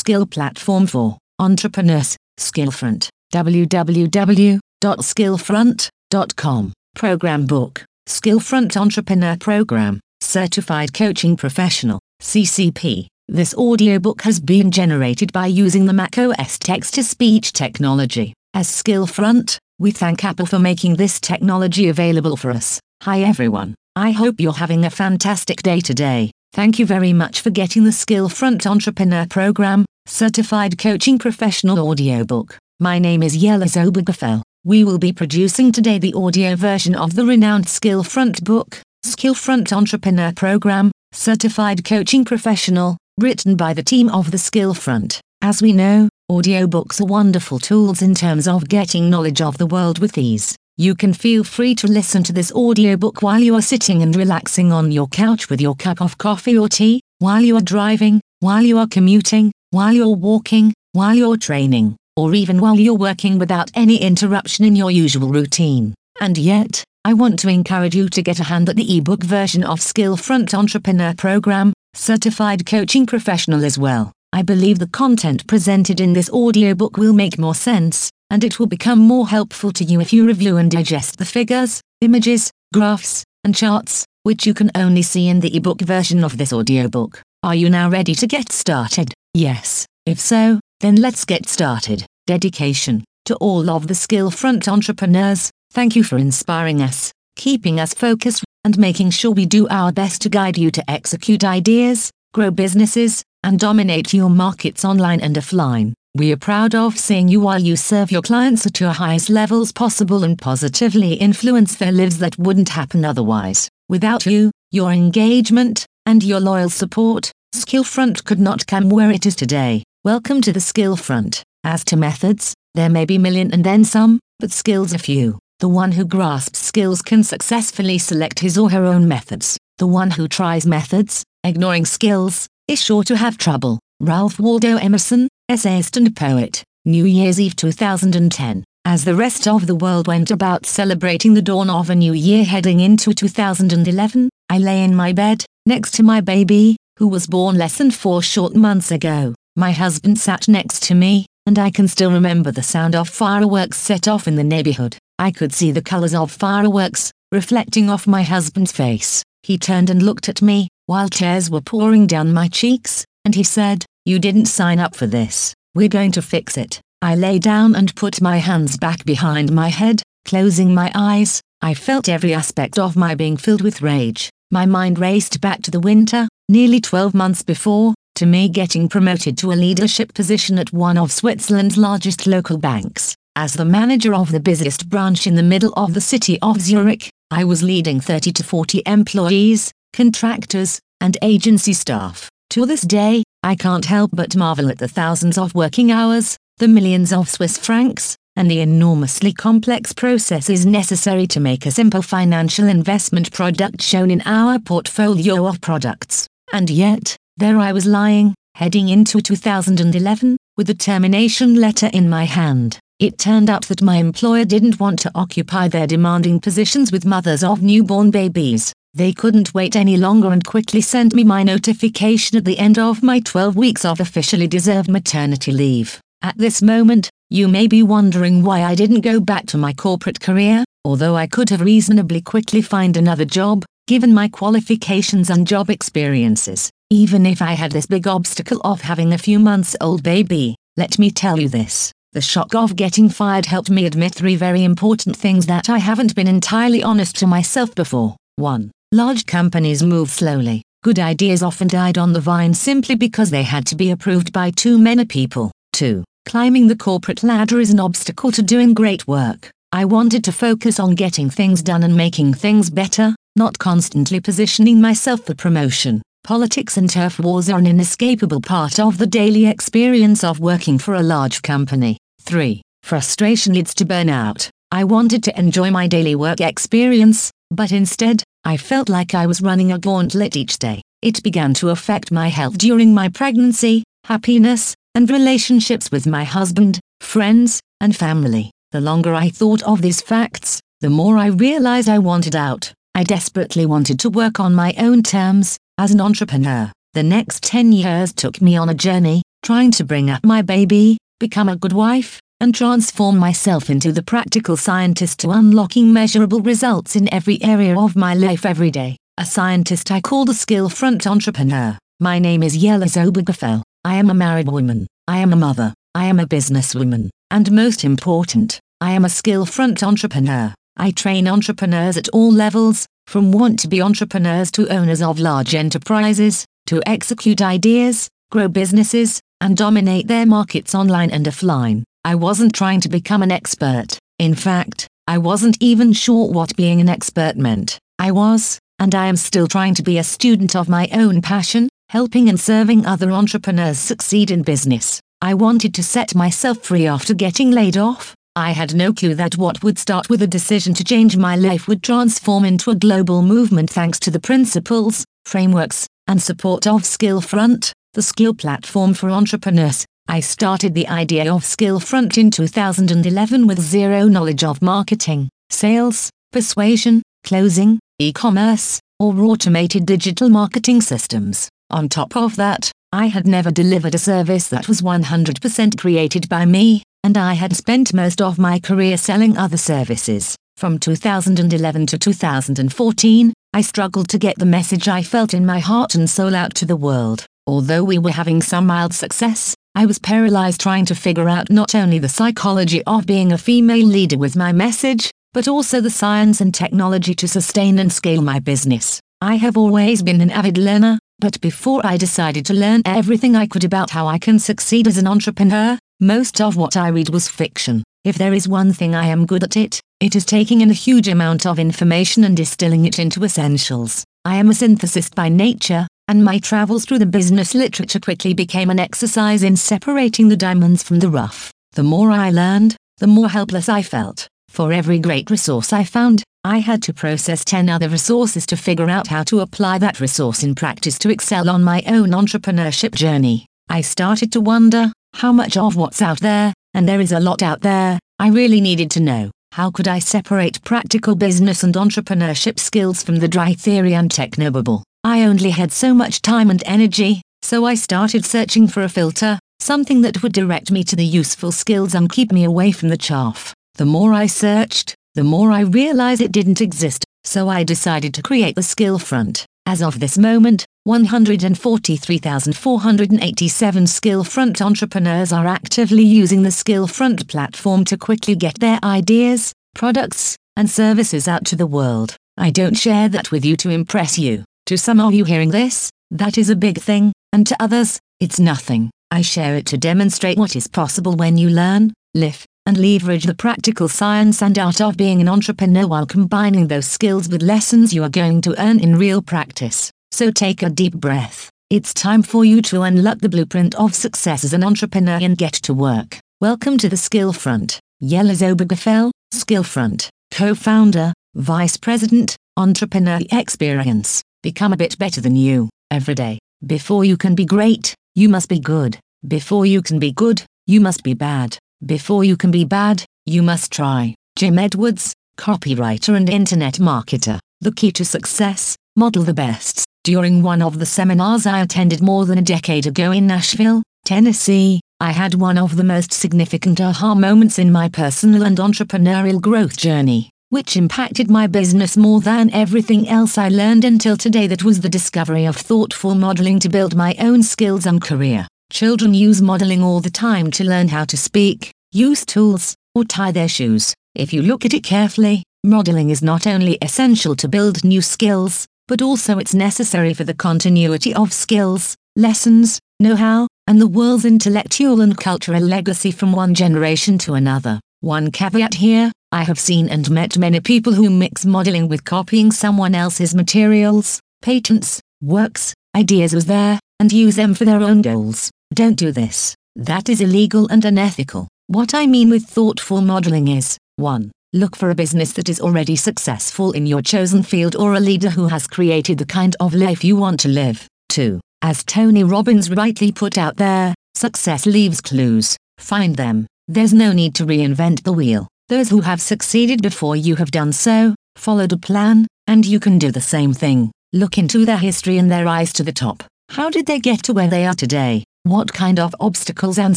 skill platform for entrepreneurs, Skillfront. www.skillfront.com. Program book, Skillfront Entrepreneur Program, Certified Coaching Professional, CCP. This audiobook has been generated by using the macOS text-to-speech technology. As Skillfront, we thank Apple for making this technology available for us. Hi everyone, I hope you're having a fantastic day today. Thank you very much for getting the Skillfront Entrepreneur Program, Certified Coaching Professional audiobook. My name is Yeliz Obergefell. We will be producing today the audio version of the renowned Skillfront book, Skillfront Entrepreneur Program, Certified Coaching Professional, written by the team of the Skillfront. As we know, audiobooks are wonderful tools in terms of getting knowledge of the world with ease. You can feel free to listen to this audiobook while you are sitting and relaxing on your couch with your cup of coffee or tea, while you are driving, while you are commuting, while you're walking, while you're training or even while you're working without any interruption in your usual routine. And yet, I want to encourage you to get a hand at the ebook version of Skillfront Entrepreneur Program, Certified Coaching Professional as well. I believe the content presented in this audiobook will make more sense, and it will become more helpful to you if you review and digest the figures, images, graphs, and charts, which you can only see in the ebook version of this audiobook. Are you now ready to get started? Yes. If so, then let's get started. Dedication. To all of the skill front entrepreneurs, thank you for inspiring us, keeping us focused, and making sure we do our best to guide you to execute ideas, grow businesses, and dominate your markets online and offline. We are proud of seeing you while you serve your clients at your highest levels possible and positively influence their lives that wouldn't happen otherwise. Without you, your engagement, and your loyal support, Skillfront could not come where it is today. Welcome to the Skillfront. As to methods, there may be million and then some, but skills are few. The one who grasps skills can successfully select his or her own methods. The one who tries methods, ignoring skills, is sure to have trouble. Ralph Waldo Emerson, essayist and poet. New Year's Eve 2010. As the rest of the world went about celebrating the dawn of a new year heading into 2011, I lay in my bed, next to my baby, who was born less than four short months ago. My husband sat next to me, and I can still remember the sound of fireworks set off in the neighborhood. I could see the colors of fireworks, reflecting off my husband's face. He turned and looked at me, while tears were pouring down my cheeks, and he said, You didn't sign up for this. We're going to fix it. I lay down and put my hands back behind my head, closing my eyes. I felt every aspect of my being filled with rage. My mind raced back to the winter, nearly 12 months before, to me getting promoted to a leadership position at one of Switzerland's largest local banks. As the manager of the busiest branch in the middle of the city of Zurich, I was leading 30 to 40 employees, contractors, and agency staff. To this day, I can't help but marvel at the thousands of working hours, the millions of Swiss francs, and the enormously complex processes necessary to make a simple financial investment product shown in our portfolio of products. And yet, there I was lying, heading into 2011, with the termination letter in my hand. It turned out that my employer didn't want to occupy their demanding positions with mothers of newborn babies. They couldn't wait any longer and quickly sent me my notification at the end of my 12 weeks of officially deserved maternity leave. At this moment, you may be wondering why I didn't go back to my corporate career, although I could have reasonably quickly find another job, given my qualifications and job experiences. Even if I had this big obstacle of having a few months old baby, let me tell you this. The shock of getting fired helped me admit three very important things that I haven't been entirely honest to myself before. 1. Large companies move slowly. Good ideas often died on the vine simply because they had to be approved by too many people. 2. Climbing the corporate ladder is an obstacle to doing great work. I wanted to focus on getting things done and making things better, not constantly positioning myself for promotion. Politics and turf wars are an inescapable part of the daily experience of working for a large company. 3. Frustration leads to burnout. I wanted to enjoy my daily work experience, but instead, I felt like I was running a gauntlet each day. It began to affect my health during my pregnancy, happiness, and relationships with my husband, friends, and family. The longer I thought of these facts, the more I realized I wanted out. I desperately wanted to work on my own terms, as an entrepreneur, the next 10 years took me on a journey, trying to bring up my baby, become a good wife, and transform myself into the practical scientist to unlocking measurable results in every area of my life every day. A scientist I call the skill front entrepreneur. My name is Yeliz Obergefell. I am a married woman. I am a mother. I am a businesswoman. And most important, I am a skill front entrepreneur. I train entrepreneurs at all levels, from want to be entrepreneurs to owners of large enterprises, to execute ideas, grow businesses, and dominate their markets online and offline. I wasn't trying to become an expert. In fact, I wasn't even sure what being an expert meant. I was, and I am still trying to be a student of my own passion, helping and serving other entrepreneurs succeed in business. I wanted to set myself free after getting laid off. I had no clue that what would start with a decision to change my life would transform into a global movement thanks to the principles, frameworks, and support of Skillfront, the skill platform for entrepreneurs. I started the idea of Skillfront in 2011 with zero knowledge of marketing, sales, persuasion, closing, e-commerce, or automated digital marketing systems. On top of that, I had never delivered a service that was 100% created by me, and I had spent most of my career selling other services. From 2011 to 2014, I struggled to get the message I felt in my heart and soul out to the world. Although we were having some mild success, I was paralyzed trying to figure out not only the psychology of being a female leader with my message, but also the science and technology to sustain and scale my business. I have always been an avid learner, but before I decided to learn everything I could about how I can succeed as an entrepreneur, most of what I read was fiction. If there is one thing I am good at it, it is taking in a huge amount of information and distilling it into essentials. I am a synthesist by nature, and my travels through the business literature quickly became an exercise in separating the diamonds from the rough. The more I learned, the more helpless I felt. For every great resource I found, I had to process 10 other resources to figure out how to apply that resource in practice to excel on my own entrepreneurship journey. I started to wonder how much of what's out there, and there is a lot out there, I really needed to know. How could I separate practical business and entrepreneurship skills from the dry theory and technobabble? I only had so much time and energy, so I started searching for a filter, something that would direct me to the useful skills and keep me away from the chaff. The more I searched, the more I realized it didn't exist, so I decided to create the skill front. As of this moment, 143,487 skill front entrepreneurs are actively using the skill front platform to quickly get their ideas, products, and services out to the world. I don't share that with you to impress you. To some of you hearing this, that is a big thing, and to others, it's nothing. I share it to demonstrate what is possible when you learn, live, and leverage the practical science and art of being an entrepreneur while combining those skills with lessons you are going to earn in real practice. So take a deep breath. It's time for you to unlock the blueprint of success as an entrepreneur and get to work. Welcome to the Skill Front. Yeliz Obergefell, Skillfront, co-founder, vice president, entrepreneur experience. Become a bit better than you, every day. Before you can be great, you must be good. Before you can be good, you must be bad. Before you can be bad, you must try. Jim Edwards, copywriter and internet marketer. The key to success, model the best. During one of the seminars I attended more than a decade ago in Nashville, Tennessee, I had one of the most significant aha moments in my personal and entrepreneurial growth journey which impacted my business more than everything else I learned until today that was the discovery of thoughtful modeling to build my own skills and career. Children use modeling all the time to learn how to speak, use tools, or tie their shoes. If you look at it carefully, modeling is not only essential to build new skills, but also it's necessary for the continuity of skills, lessons, know-how, and the world's intellectual and cultural legacy from one generation to another. One caveat here, I have seen and met many people who mix modeling with copying someone else's materials, patents, works, ideas as there, and use them for their own goals. Don't do this. That is illegal and unethical. What I mean with thoughtful modeling is 1. Look for a business that is already successful in your chosen field or a leader who has created the kind of life you want to live. 2. As Tony Robbins rightly put out there, success leaves clues. Find them. There's no need to reinvent the wheel. Those who have succeeded before you have done so, followed a plan, and you can do the same thing. Look into their history and their rise to the top. How did they get to where they are today? What kind of obstacles and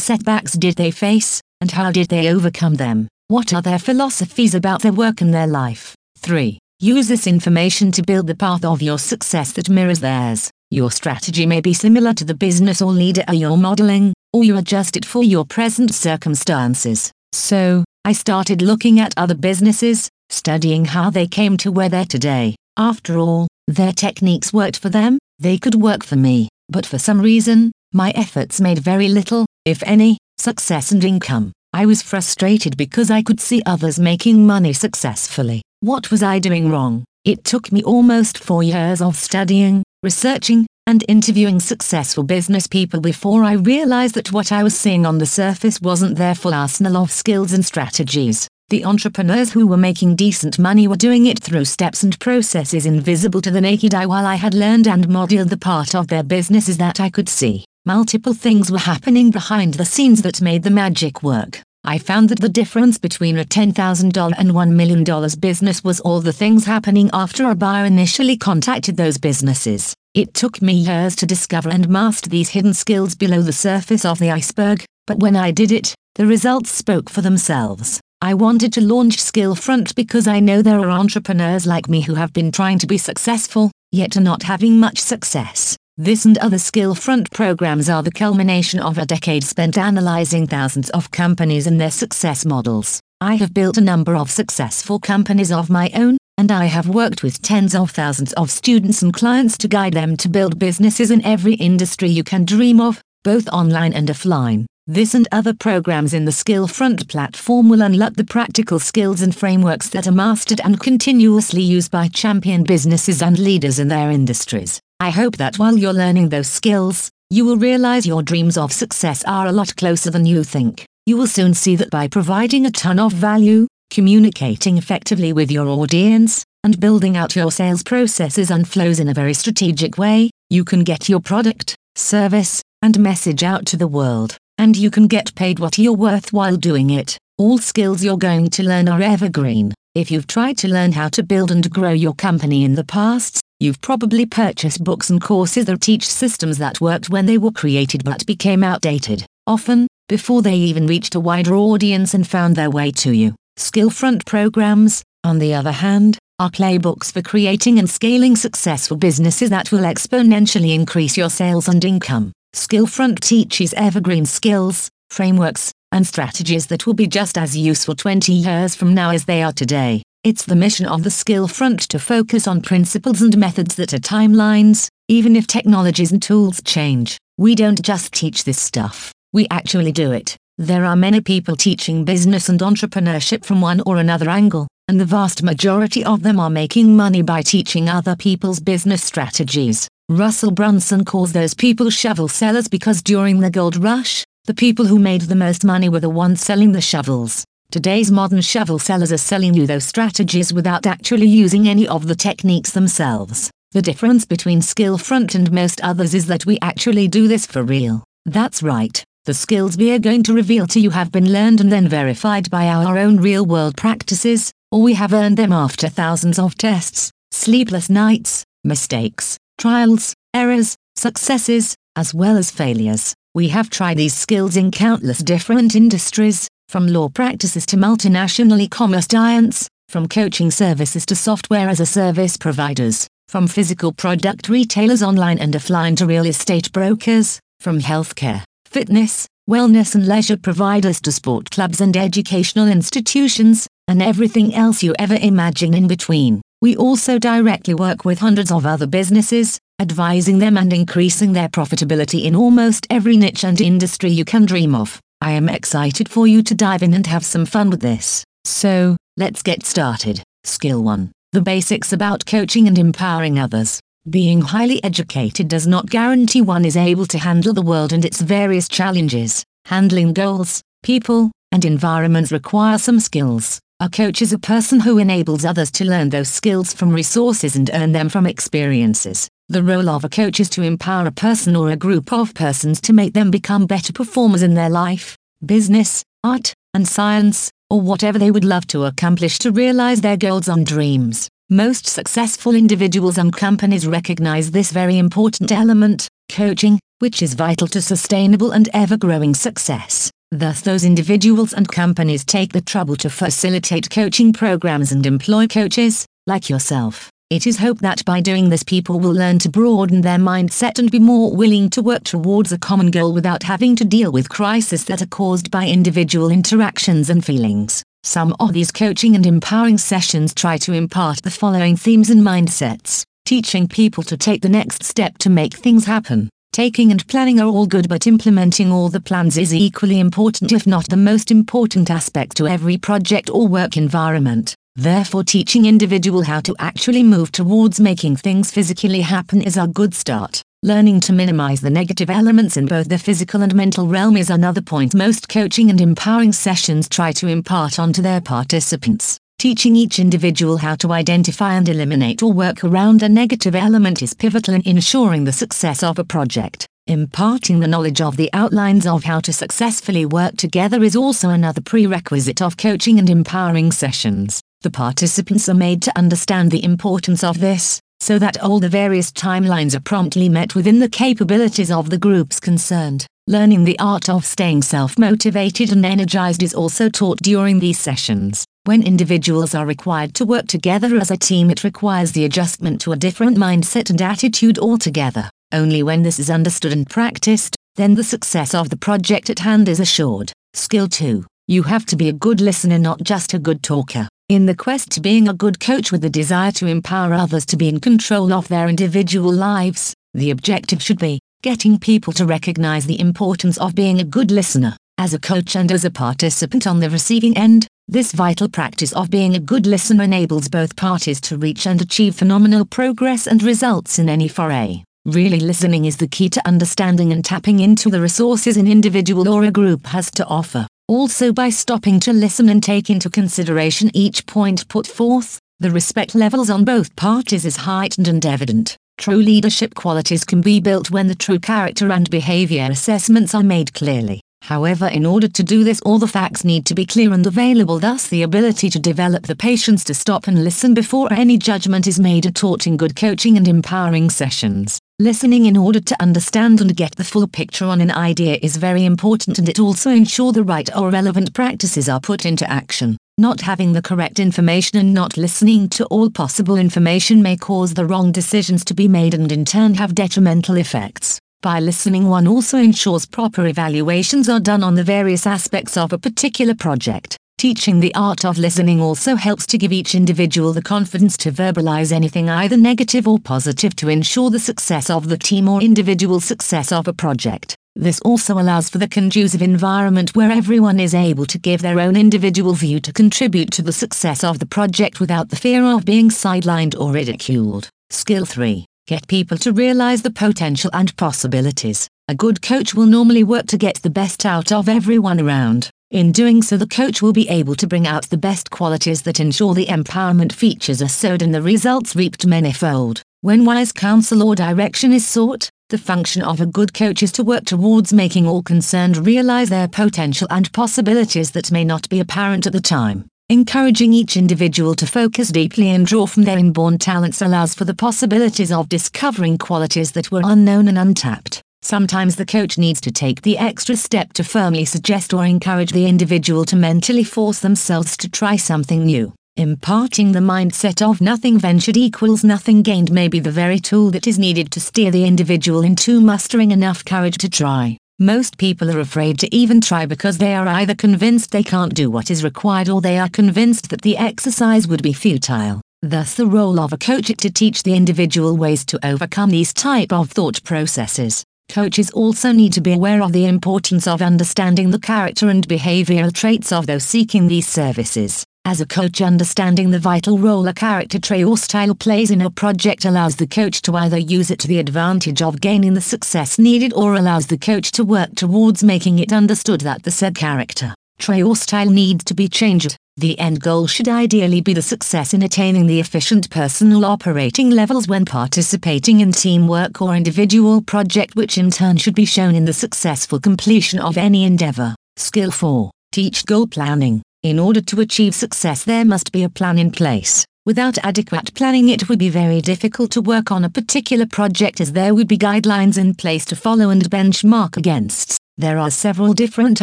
setbacks did they face, and how did they overcome them? What are their philosophies about their work and their life? 3. Use this information to build the path of your success that mirrors theirs. Your strategy may be similar to the business or leader you're modeling, or you adjust it for your present circumstances. So, I started looking at other businesses, studying how they came to where they're today. After all, their techniques worked for them, they could work for me, but for some reason, my efforts made very little, if any, success and income. I was frustrated because I could see others making money successfully. What was I doing wrong? It took me almost four years of studying, researching, and interviewing successful business people before I realized that what I was seeing on the surface wasn't their full arsenal of skills and strategies. The entrepreneurs who were making decent money were doing it through steps and processes invisible to the naked eye while I had learned and modeled the part of their businesses that I could see. Multiple things were happening behind the scenes that made the magic work. I found that the difference between a $10,000 and $1 million business was all the things happening after a buyer initially contacted those businesses. It took me years to discover and master these hidden skills below the surface of the iceberg, but when I did it, the results spoke for themselves. I wanted to launch Skillfront because I know there are entrepreneurs like me who have been trying to be successful, yet are not having much success. This and other Skillfront programs are the culmination of a decade spent analyzing thousands of companies and their success models. I have built a number of successful companies of my own, and I have worked with tens of thousands of students and clients to guide them to build businesses in every industry you can dream of, both online and offline. This and other programs in the Skillfront platform will unlock the practical skills and frameworks that are mastered and continuously used by champion businesses and leaders in their industries. I hope that while you're learning those skills, you will realize your dreams of success are a lot closer than you think. You will soon see that by providing a ton of value, communicating effectively with your audience, and building out your sales processes and flows in a very strategic way, you can get your product, service, and message out to the world, and you can get paid what you're worth while doing it. All skills you're going to learn are evergreen. If you've tried to learn how to build and grow your company in the past, You've probably purchased books and courses that teach systems that worked when they were created but became outdated, often, before they even reached a wider audience and found their way to you. Skillfront programs, on the other hand, are playbooks for creating and scaling successful businesses that will exponentially increase your sales and income. Skillfront teaches evergreen skills, frameworks, and strategies that will be just as useful 20 years from now as they are today. It's the mission of the skill front to focus on principles and methods that are timelines, even if technologies and tools change. We don't just teach this stuff, we actually do it. There are many people teaching business and entrepreneurship from one or another angle, and the vast majority of them are making money by teaching other people's business strategies. Russell Brunson calls those people shovel sellers because during the gold rush, the people who made the most money were the ones selling the shovels. Today's modern shovel sellers are selling you those strategies without actually using any of the techniques themselves. The difference between Skillfront and most others is that we actually do this for real. That's right. The skills we are going to reveal to you have been learned and then verified by our own real world practices, or we have earned them after thousands of tests, sleepless nights, mistakes, trials, errors, successes, as well as failures. We have tried these skills in countless different industries, from law practices to multinational e-commerce giants, from coaching services to software as a service providers, from physical product retailers online and offline to real estate brokers, from healthcare, fitness, wellness and leisure providers to sport clubs and educational institutions, and everything else you ever imagine in between. We also directly work with hundreds of other businesses, advising them and increasing their profitability in almost every niche and industry you can dream of. I am excited for you to dive in and have some fun with this. So, let's get started. Skill 1 The basics about coaching and empowering others. Being highly educated does not guarantee one is able to handle the world and its various challenges. Handling goals, people, and environments require some skills. A coach is a person who enables others to learn those skills from resources and earn them from experiences. The role of a coach is to empower a person or a group of persons to make them become better performers in their life, business, art, and science, or whatever they would love to accomplish to realize their goals and dreams. Most successful individuals and companies recognize this very important element, coaching, which is vital to sustainable and ever growing success. Thus, those individuals and companies take the trouble to facilitate coaching programs and employ coaches, like yourself. It is hoped that by doing this, people will learn to broaden their mindset and be more willing to work towards a common goal without having to deal with crises that are caused by individual interactions and feelings. Some of these coaching and empowering sessions try to impart the following themes and mindsets teaching people to take the next step to make things happen. Taking and planning are all good, but implementing all the plans is equally important, if not the most important aspect to every project or work environment. Therefore, teaching individual how to actually move towards making things physically happen is a good start. Learning to minimize the negative elements in both the physical and mental realm is another point most coaching and empowering sessions try to impart onto their participants. Teaching each individual how to identify and eliminate or work around a negative element is pivotal in ensuring the success of a project. Imparting the knowledge of the outlines of how to successfully work together is also another prerequisite of coaching and empowering sessions. The participants are made to understand the importance of this, so that all the various timelines are promptly met within the capabilities of the groups concerned. Learning the art of staying self motivated and energized is also taught during these sessions. When individuals are required to work together as a team, it requires the adjustment to a different mindset and attitude altogether. Only when this is understood and practiced, then the success of the project at hand is assured. Skill 2 You have to be a good listener, not just a good talker. In the quest to being a good coach with the desire to empower others to be in control of their individual lives, the objective should be getting people to recognize the importance of being a good listener. As a coach and as a participant on the receiving end, this vital practice of being a good listener enables both parties to reach and achieve phenomenal progress and results in any foray. Really listening is the key to understanding and tapping into the resources an individual or a group has to offer. Also, by stopping to listen and take into consideration each point put forth, the respect levels on both parties is heightened and evident. True leadership qualities can be built when the true character and behavior assessments are made clearly. However, in order to do this, all the facts need to be clear and available, thus, the ability to develop the patience to stop and listen before any judgment is made are taught in good coaching and empowering sessions. Listening in order to understand and get the full picture on an idea is very important and it also ensure the right or relevant practices are put into action. Not having the correct information and not listening to all possible information may cause the wrong decisions to be made and in turn have detrimental effects. By listening, one also ensures proper evaluations are done on the various aspects of a particular project. Teaching the art of listening also helps to give each individual the confidence to verbalize anything either negative or positive to ensure the success of the team or individual success of a project. This also allows for the conducive environment where everyone is able to give their own individual view to contribute to the success of the project without the fear of being sidelined or ridiculed. Skill 3 Get people to realize the potential and possibilities. A good coach will normally work to get the best out of everyone around. In doing so, the coach will be able to bring out the best qualities that ensure the empowerment features are sowed and the results reaped manifold. When wise counsel or direction is sought, the function of a good coach is to work towards making all concerned realize their potential and possibilities that may not be apparent at the time. Encouraging each individual to focus deeply and draw from their inborn talents allows for the possibilities of discovering qualities that were unknown and untapped. Sometimes the coach needs to take the extra step to firmly suggest or encourage the individual to mentally force themselves to try something new. Imparting the mindset of nothing ventured equals nothing gained may be the very tool that is needed to steer the individual into mustering enough courage to try. Most people are afraid to even try because they are either convinced they can't do what is required or they are convinced that the exercise would be futile. Thus the role of a coach is to teach the individual ways to overcome these type of thought processes. Coaches also need to be aware of the importance of understanding the character and behavioral traits of those seeking these services. As a coach, understanding the vital role a character trait or style plays in a project allows the coach to either use it to the advantage of gaining the success needed or allows the coach to work towards making it understood that the said character, trait or style needs to be changed. The end goal should ideally be the success in attaining the efficient personal operating levels when participating in teamwork or individual project which in turn should be shown in the successful completion of any endeavor. Skill 4. Teach goal planning. In order to achieve success there must be a plan in place. Without adequate planning, it would be very difficult to work on a particular project as there would be guidelines in place to follow and benchmark against. There are several different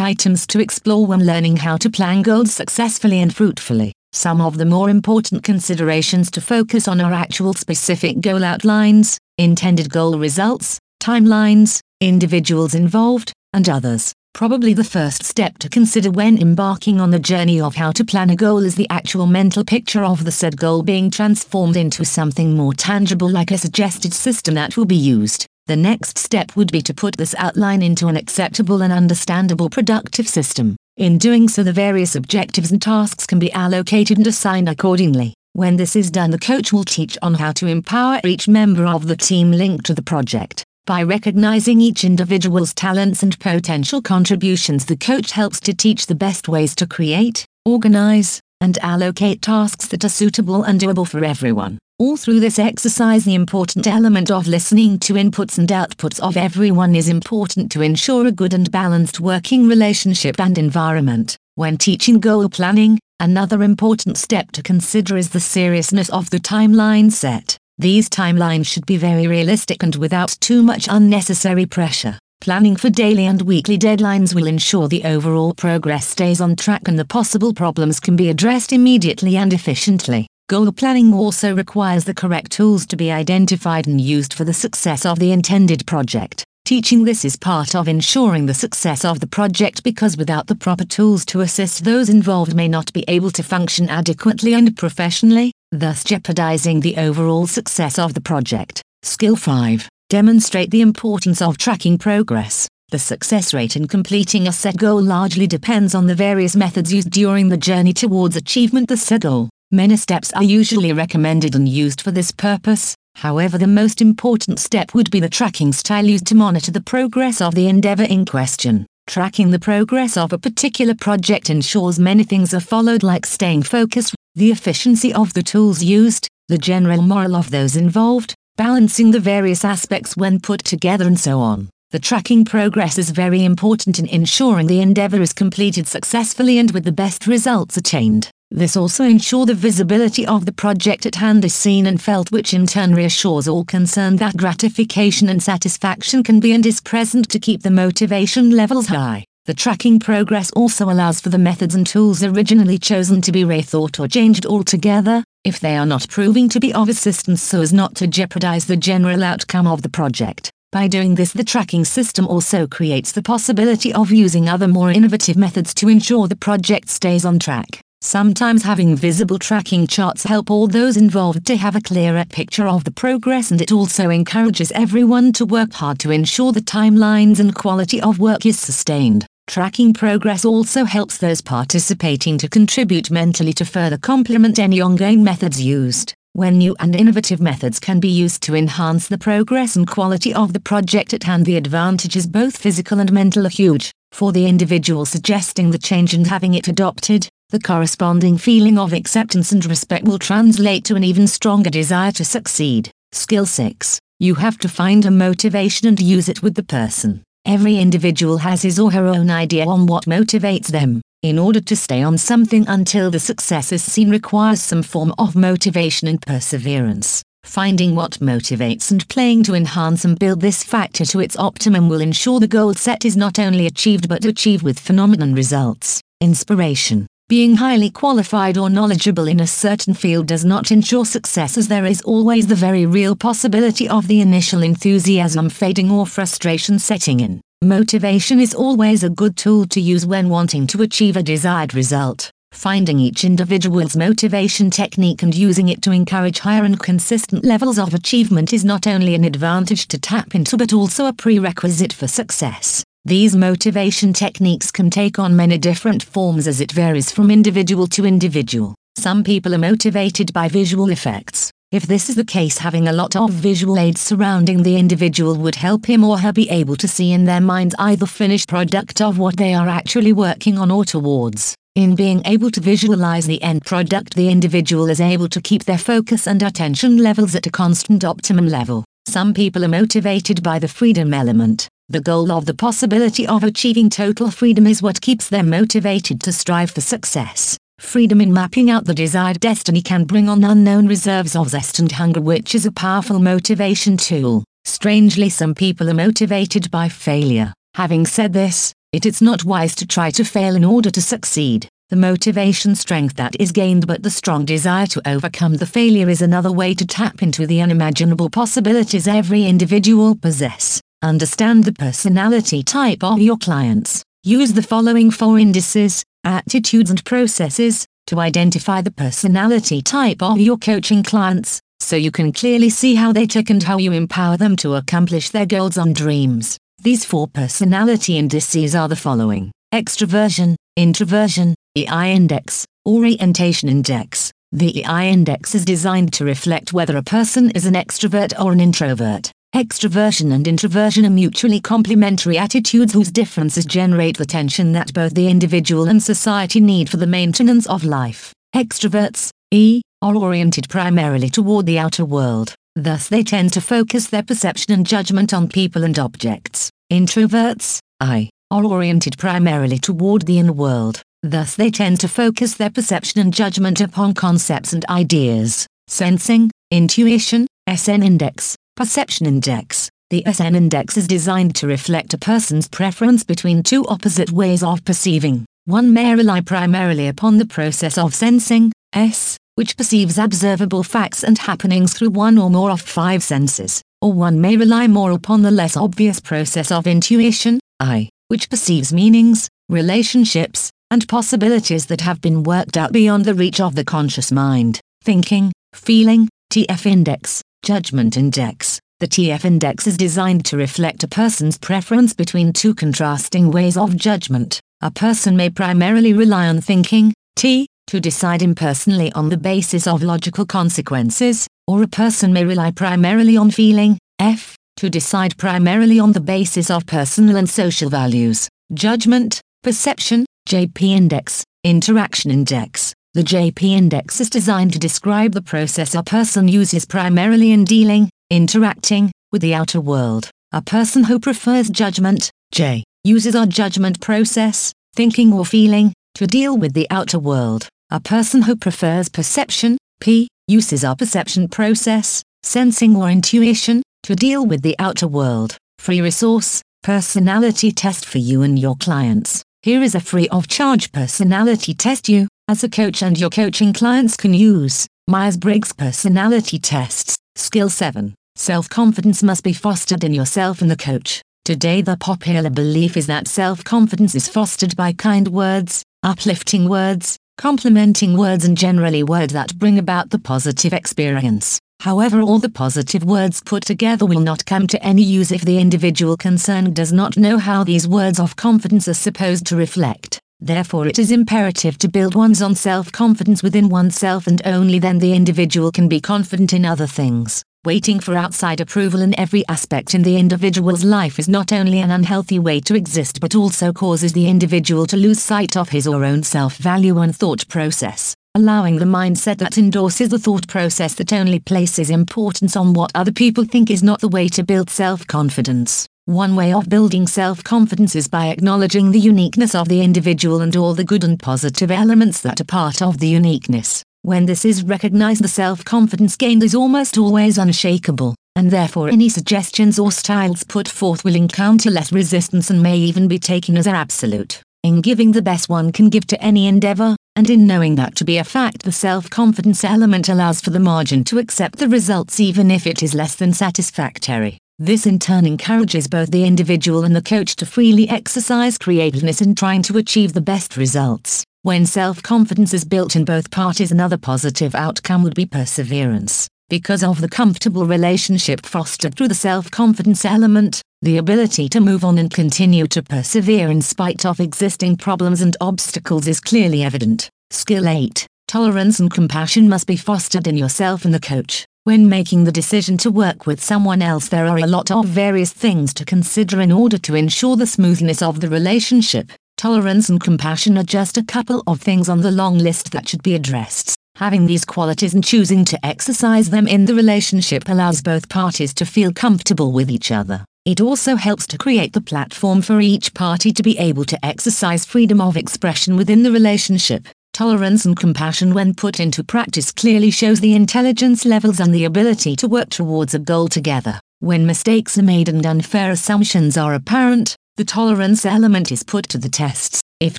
items to explore when learning how to plan goals successfully and fruitfully. Some of the more important considerations to focus on are actual specific goal outlines, intended goal results, timelines, individuals involved, and others. Probably the first step to consider when embarking on the journey of how to plan a goal is the actual mental picture of the said goal being transformed into something more tangible like a suggested system that will be used. The next step would be to put this outline into an acceptable and understandable productive system. In doing so the various objectives and tasks can be allocated and assigned accordingly. When this is done the coach will teach on how to empower each member of the team linked to the project. By recognizing each individual's talents and potential contributions, the coach helps to teach the best ways to create, organize, and allocate tasks that are suitable and doable for everyone. All through this exercise, the important element of listening to inputs and outputs of everyone is important to ensure a good and balanced working relationship and environment. When teaching goal planning, another important step to consider is the seriousness of the timeline set. These timelines should be very realistic and without too much unnecessary pressure. Planning for daily and weekly deadlines will ensure the overall progress stays on track and the possible problems can be addressed immediately and efficiently. Goal planning also requires the correct tools to be identified and used for the success of the intended project. Teaching this is part of ensuring the success of the project because without the proper tools to assist those involved may not be able to function adequately and professionally, thus jeopardizing the overall success of the project. Skill 5. Demonstrate the importance of tracking progress. The success rate in completing a set goal largely depends on the various methods used during the journey towards achievement the set goal. Many steps are usually recommended and used for this purpose, However the most important step would be the tracking style used to monitor the progress of the endeavor in question. Tracking the progress of a particular project ensures many things are followed like staying focused, the efficiency of the tools used, the general moral of those involved, balancing the various aspects when put together and so on. The tracking progress is very important in ensuring the endeavor is completed successfully and with the best results attained. This also ensures the visibility of the project at hand is seen and felt which in turn reassures all concerned that gratification and satisfaction can be and is present to keep the motivation levels high. The tracking progress also allows for the methods and tools originally chosen to be rethought or changed altogether, if they are not proving to be of assistance so as not to jeopardize the general outcome of the project. By doing this the tracking system also creates the possibility of using other more innovative methods to ensure the project stays on track. Sometimes having visible tracking charts help all those involved to have a clearer picture of the progress and it also encourages everyone to work hard to ensure the timelines and quality of work is sustained. Tracking progress also helps those participating to contribute mentally to further complement any ongoing methods used. When new and innovative methods can be used to enhance the progress and quality of the project at hand, the advantages, both physical and mental, are huge. For the individual suggesting the change and having it adopted, the corresponding feeling of acceptance and respect will translate to an even stronger desire to succeed. Skill 6. You have to find a motivation and use it with the person. Every individual has his or her own idea on what motivates them. In order to stay on something until the success is seen requires some form of motivation and perseverance. Finding what motivates and playing to enhance and build this factor to its optimum will ensure the goal set is not only achieved but achieved with phenomenal results. Inspiration. Being highly qualified or knowledgeable in a certain field does not ensure success as there is always the very real possibility of the initial enthusiasm fading or frustration setting in. Motivation is always a good tool to use when wanting to achieve a desired result. Finding each individual's motivation technique and using it to encourage higher and consistent levels of achievement is not only an advantage to tap into but also a prerequisite for success. These motivation techniques can take on many different forms as it varies from individual to individual. Some people are motivated by visual effects. If this is the case, having a lot of visual aids surrounding the individual would help him or her be able to see in their minds either finished product of what they are actually working on or towards. In being able to visualize the end product, the individual is able to keep their focus and attention levels at a constant optimum level. Some people are motivated by the freedom element. The goal of the possibility of achieving total freedom is what keeps them motivated to strive for success. Freedom in mapping out the desired destiny can bring on unknown reserves of zest and hunger, which is a powerful motivation tool. Strangely, some people are motivated by failure. Having said this, it is not wise to try to fail in order to succeed. The motivation strength that is gained, but the strong desire to overcome the failure is another way to tap into the unimaginable possibilities every individual possess. Understand the personality type of your clients. Use the following four indices attitudes and processes, to identify the personality type of your coaching clients, so you can clearly see how they tick and how you empower them to accomplish their goals and dreams. These four personality indices are the following extroversion, introversion, EI index, orientation index. The EI index is designed to reflect whether a person is an extrovert or an introvert. Extroversion and introversion are mutually complementary attitudes whose differences generate the tension that both the individual and society need for the maintenance of life. Extroverts, E, are oriented primarily toward the outer world, thus they tend to focus their perception and judgment on people and objects. Introverts, I, are oriented primarily toward the inner world, thus they tend to focus their perception and judgment upon concepts and ideas. Sensing, intuition, SN index, Perception Index The SN Index is designed to reflect a person's preference between two opposite ways of perceiving. One may rely primarily upon the process of sensing, S, which perceives observable facts and happenings through one or more of five senses, or one may rely more upon the less obvious process of intuition, I, which perceives meanings, relationships, and possibilities that have been worked out beyond the reach of the conscious mind. Thinking, feeling, TF Index Judgment Index The TF Index is designed to reflect a person's preference between two contrasting ways of judgment. A person may primarily rely on thinking, T, to decide impersonally on the basis of logical consequences, or a person may rely primarily on feeling, F, to decide primarily on the basis of personal and social values. Judgment, Perception, JP Index, Interaction Index. The JP index is designed to describe the process a person uses primarily in dealing, interacting, with the outer world. A person who prefers judgment, J, uses our judgment process, thinking or feeling, to deal with the outer world. A person who prefers perception, P, uses our perception process, sensing or intuition, to deal with the outer world. Free resource, personality test for you and your clients. Here is a free of charge personality test you as a coach and your coaching clients can use. Myers Briggs Personality Tests. Skill 7. Self confidence must be fostered in yourself and the coach. Today, the popular belief is that self confidence is fostered by kind words, uplifting words, complimenting words, and generally words that bring about the positive experience. However, all the positive words put together will not come to any use if the individual concerned does not know how these words of confidence are supposed to reflect. Therefore, it is imperative to build one's own self confidence within oneself, and only then the individual can be confident in other things. Waiting for outside approval in every aspect in the individual's life is not only an unhealthy way to exist but also causes the individual to lose sight of his or own self value and thought process. Allowing the mindset that endorses the thought process that only places importance on what other people think is not the way to build self confidence. One way of building self confidence is by acknowledging the uniqueness of the individual and all the good and positive elements that are part of the uniqueness. When this is recognized, the self confidence gained is almost always unshakable, and therefore any suggestions or styles put forth will encounter less resistance and may even be taken as absolute. In giving the best one can give to any endeavor, and in knowing that to be a fact, the self confidence element allows for the margin to accept the results even if it is less than satisfactory. This in turn encourages both the individual and the coach to freely exercise creativeness in trying to achieve the best results. When self confidence is built in both parties, another positive outcome would be perseverance. Because of the comfortable relationship fostered through the self confidence element, the ability to move on and continue to persevere in spite of existing problems and obstacles is clearly evident. Skill 8 Tolerance and compassion must be fostered in yourself and the coach. When making the decision to work with someone else, there are a lot of various things to consider in order to ensure the smoothness of the relationship. Tolerance and compassion are just a couple of things on the long list that should be addressed. Having these qualities and choosing to exercise them in the relationship allows both parties to feel comfortable with each other. It also helps to create the platform for each party to be able to exercise freedom of expression within the relationship. Tolerance and compassion when put into practice clearly shows the intelligence levels and the ability to work towards a goal together. When mistakes are made and unfair assumptions are apparent, the tolerance element is put to the tests. If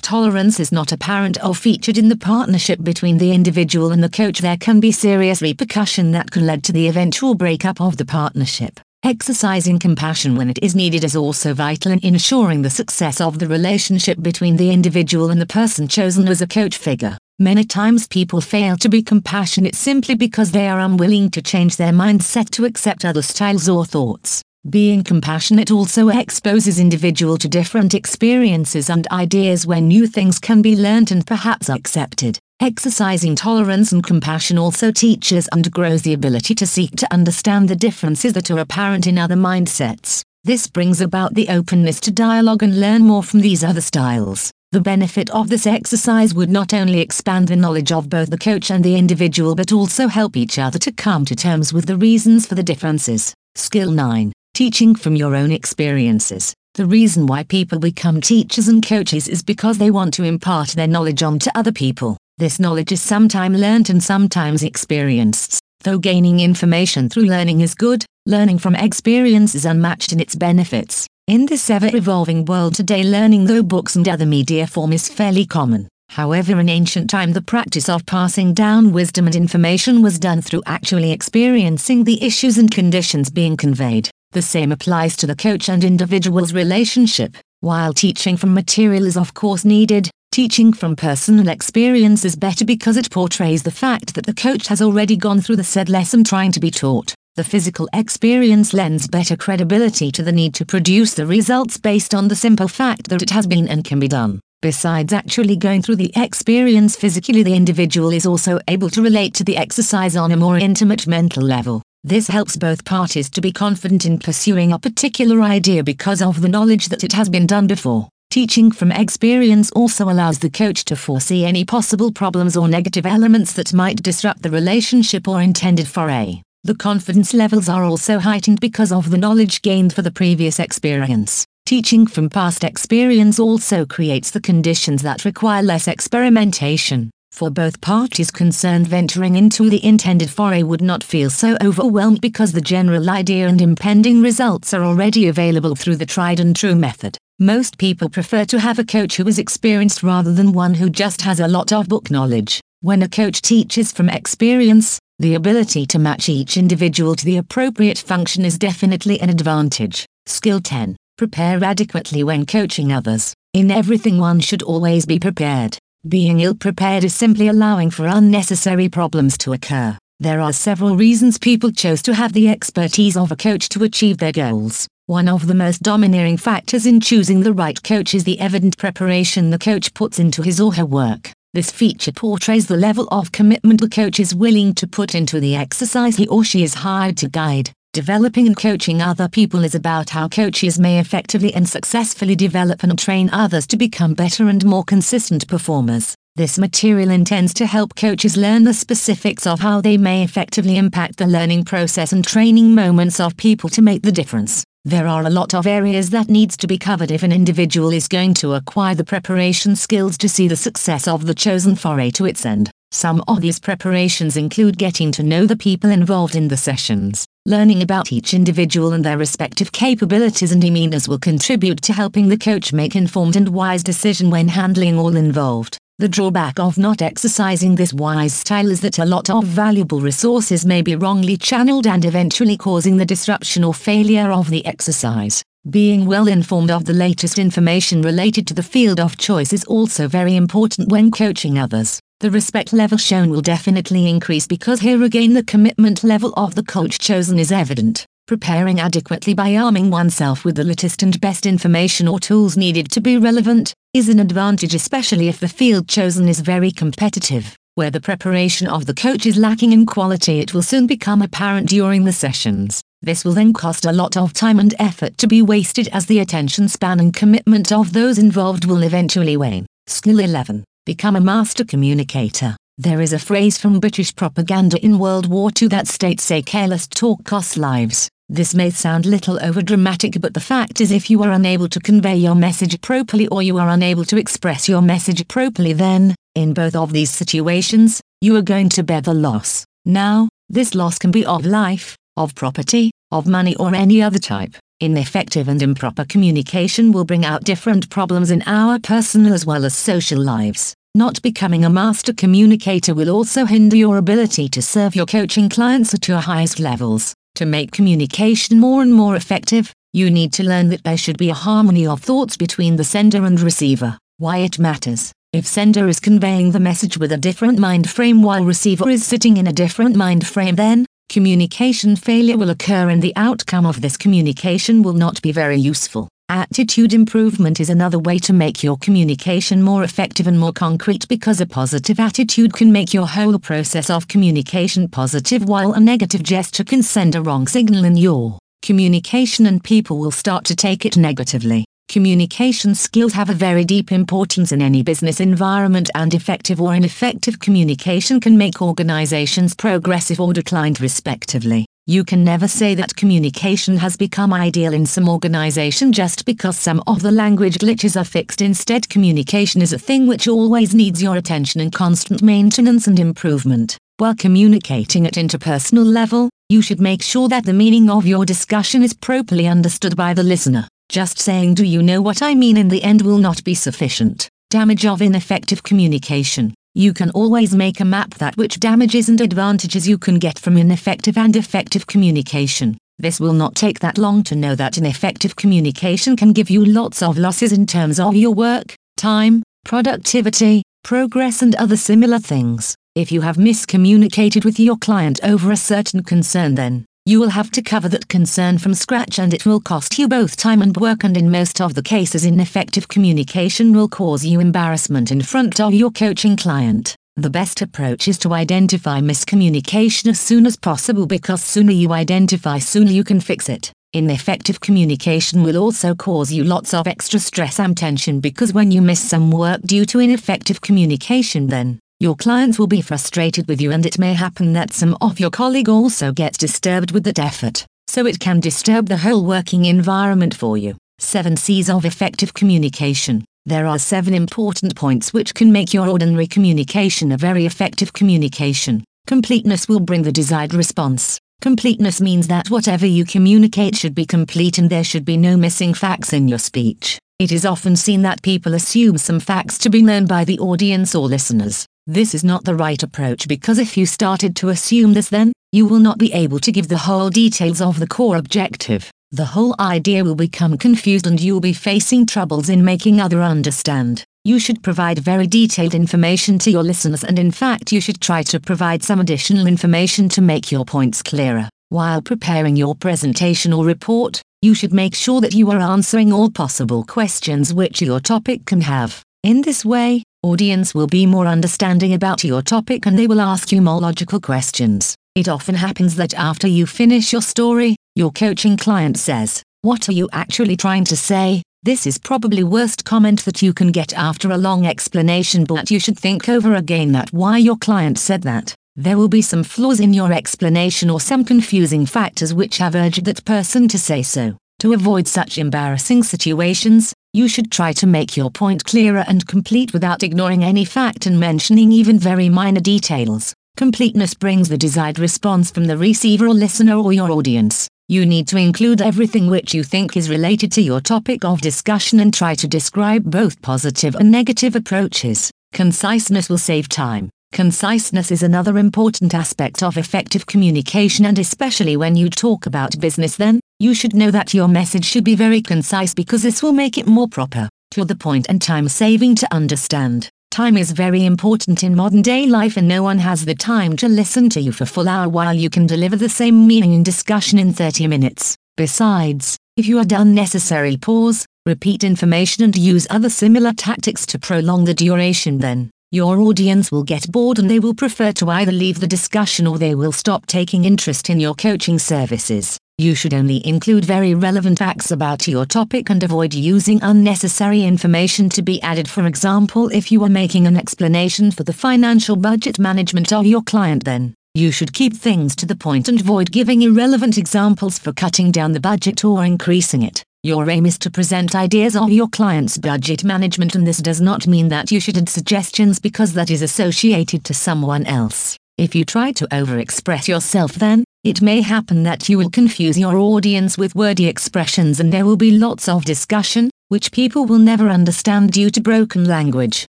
tolerance is not apparent or featured in the partnership between the individual and the coach, there can be serious repercussion that can lead to the eventual breakup of the partnership. Exercising compassion when it is needed is also vital in ensuring the success of the relationship between the individual and the person chosen as a coach figure. Many times people fail to be compassionate simply because they are unwilling to change their mindset to accept other styles or thoughts. Being compassionate also exposes individual to different experiences and ideas where new things can be learned and perhaps accepted. Exercising tolerance and compassion also teaches and grows the ability to seek to understand the differences that are apparent in other mindsets. This brings about the openness to dialogue and learn more from these other styles. The benefit of this exercise would not only expand the knowledge of both the coach and the individual but also help each other to come to terms with the reasons for the differences. Skill 9 Teaching from your own experiences. The reason why people become teachers and coaches is because they want to impart their knowledge onto other people. This knowledge is sometimes learned and sometimes experienced. Though gaining information through learning is good, learning from experience is unmatched in its benefits. In this ever evolving world today, learning through books and other media form is fairly common. However, in ancient time, the practice of passing down wisdom and information was done through actually experiencing the issues and conditions being conveyed. The same applies to the coach and individual's relationship. While teaching from material is of course needed, teaching from personal experience is better because it portrays the fact that the coach has already gone through the said lesson trying to be taught. The physical experience lends better credibility to the need to produce the results based on the simple fact that it has been and can be done. Besides actually going through the experience physically, the individual is also able to relate to the exercise on a more intimate mental level. This helps both parties to be confident in pursuing a particular idea because of the knowledge that it has been done before. Teaching from experience also allows the coach to foresee any possible problems or negative elements that might disrupt the relationship or intended foray. The confidence levels are also heightened because of the knowledge gained for the previous experience. Teaching from past experience also creates the conditions that require less experimentation. For both parties concerned venturing into the intended foray would not feel so overwhelmed because the general idea and impending results are already available through the tried and true method. Most people prefer to have a coach who is experienced rather than one who just has a lot of book knowledge. When a coach teaches from experience, the ability to match each individual to the appropriate function is definitely an advantage. Skill 10. Prepare adequately when coaching others. In everything one should always be prepared. Being ill prepared is simply allowing for unnecessary problems to occur. There are several reasons people chose to have the expertise of a coach to achieve their goals. One of the most domineering factors in choosing the right coach is the evident preparation the coach puts into his or her work. This feature portrays the level of commitment the coach is willing to put into the exercise he or she is hired to guide. Developing and coaching other people is about how coaches may effectively and successfully develop and train others to become better and more consistent performers. This material intends to help coaches learn the specifics of how they may effectively impact the learning process and training moments of people to make the difference. There are a lot of areas that needs to be covered if an individual is going to acquire the preparation skills to see the success of the chosen foray to its end. Some of these preparations include getting to know the people involved in the sessions, Learning about each individual and their respective capabilities and demeanors will contribute to helping the coach make informed and wise decision when handling all involved. The drawback of not exercising this wise style is that a lot of valuable resources may be wrongly channeled and eventually causing the disruption or failure of the exercise. Being well informed of the latest information related to the field of choice is also very important when coaching others the respect level shown will definitely increase because here again the commitment level of the coach chosen is evident. Preparing adequately by arming oneself with the latest and best information or tools needed to be relevant is an advantage especially if the field chosen is very competitive. Where the preparation of the coach is lacking in quality it will soon become apparent during the sessions. This will then cost a lot of time and effort to be wasted as the attention span and commitment of those involved will eventually wane. Skill 11 Become a master communicator. There is a phrase from British propaganda in World War II that states a careless talk costs lives. This may sound little overdramatic but the fact is if you are unable to convey your message properly or you are unable to express your message properly then, In both of these situations, you are going to bear the loss. Now, this loss can be of life, of property, of money, or any other type. Ineffective and improper communication will bring out different problems in our personal as well as social lives. Not becoming a master communicator will also hinder your ability to serve your coaching clients at your highest levels. To make communication more and more effective, you need to learn that there should be a harmony of thoughts between the sender and receiver. Why it matters. If sender is conveying the message with a different mind frame while receiver is sitting in a different mind frame then, communication failure will occur and the outcome of this communication will not be very useful. Attitude improvement is another way to make your communication more effective and more concrete because a positive attitude can make your whole process of communication positive while a negative gesture can send a wrong signal in your communication and people will start to take it negatively. Communication skills have a very deep importance in any business environment and effective or ineffective communication can make organizations progressive or declined respectively. You can never say that communication has become ideal in some organization just because some of the language glitches are fixed. Instead, communication is a thing which always needs your attention and constant maintenance and improvement. While communicating at interpersonal level, you should make sure that the meaning of your discussion is properly understood by the listener. Just saying do you know what I mean in the end will not be sufficient. Damage of ineffective communication. You can always make a map that which damages and advantages you can get from ineffective and effective communication. This will not take that long to know that ineffective communication can give you lots of losses in terms of your work, time, productivity, progress and other similar things. If you have miscommunicated with your client over a certain concern then, you will have to cover that concern from scratch and it will cost you both time and work and in most of the cases ineffective communication will cause you embarrassment in front of your coaching client. The best approach is to identify miscommunication as soon as possible because sooner you identify sooner you can fix it. Ineffective communication will also cause you lots of extra stress and tension because when you miss some work due to ineffective communication then your clients will be frustrated with you and it may happen that some of your colleague also gets disturbed with that effort, so it can disturb the whole working environment for you. 7 C's of effective communication. There are seven important points which can make your ordinary communication a very effective communication. Completeness will bring the desired response. Completeness means that whatever you communicate should be complete and there should be no missing facts in your speech. It is often seen that people assume some facts to be known by the audience or listeners. This is not the right approach because if you started to assume this then, you will not be able to give the whole details of the core objective. The whole idea will become confused and you'll be facing troubles in making other understand. You should provide very detailed information to your listeners and in fact you should try to provide some additional information to make your points clearer. While preparing your presentation or report, you should make sure that you are answering all possible questions which your topic can have. In this way, audience will be more understanding about your topic and they will ask you more logical questions. It often happens that after you finish your story, your coaching client says, What are you actually trying to say? This is probably worst comment that you can get after a long explanation but you should think over again that why your client said that. There will be some flaws in your explanation or some confusing factors which have urged that person to say so. To avoid such embarrassing situations, you should try to make your point clearer and complete without ignoring any fact and mentioning even very minor details. Completeness brings the desired response from the receiver or listener or your audience. You need to include everything which you think is related to your topic of discussion and try to describe both positive and negative approaches. Conciseness will save time. Conciseness is another important aspect of effective communication and especially when you talk about business then, you should know that your message should be very concise because this will make it more proper, to the point and time saving to understand. Time is very important in modern day life and no one has the time to listen to you for full hour while you can deliver the same meaning in discussion in 30 minutes. Besides, if you are done necessarily pause, repeat information and use other similar tactics to prolong the duration then, your audience will get bored and they will prefer to either leave the discussion or they will stop taking interest in your coaching services. You should only include very relevant facts about your topic and avoid using unnecessary information to be added. For example, if you are making an explanation for the financial budget management of your client, then you should keep things to the point and avoid giving irrelevant examples for cutting down the budget or increasing it. Your aim is to present ideas of your client's budget management, and this does not mean that you should add suggestions because that is associated to someone else. If you try to overexpress yourself, then it may happen that you will confuse your audience with wordy expressions, and there will be lots of discussion, which people will never understand due to broken language.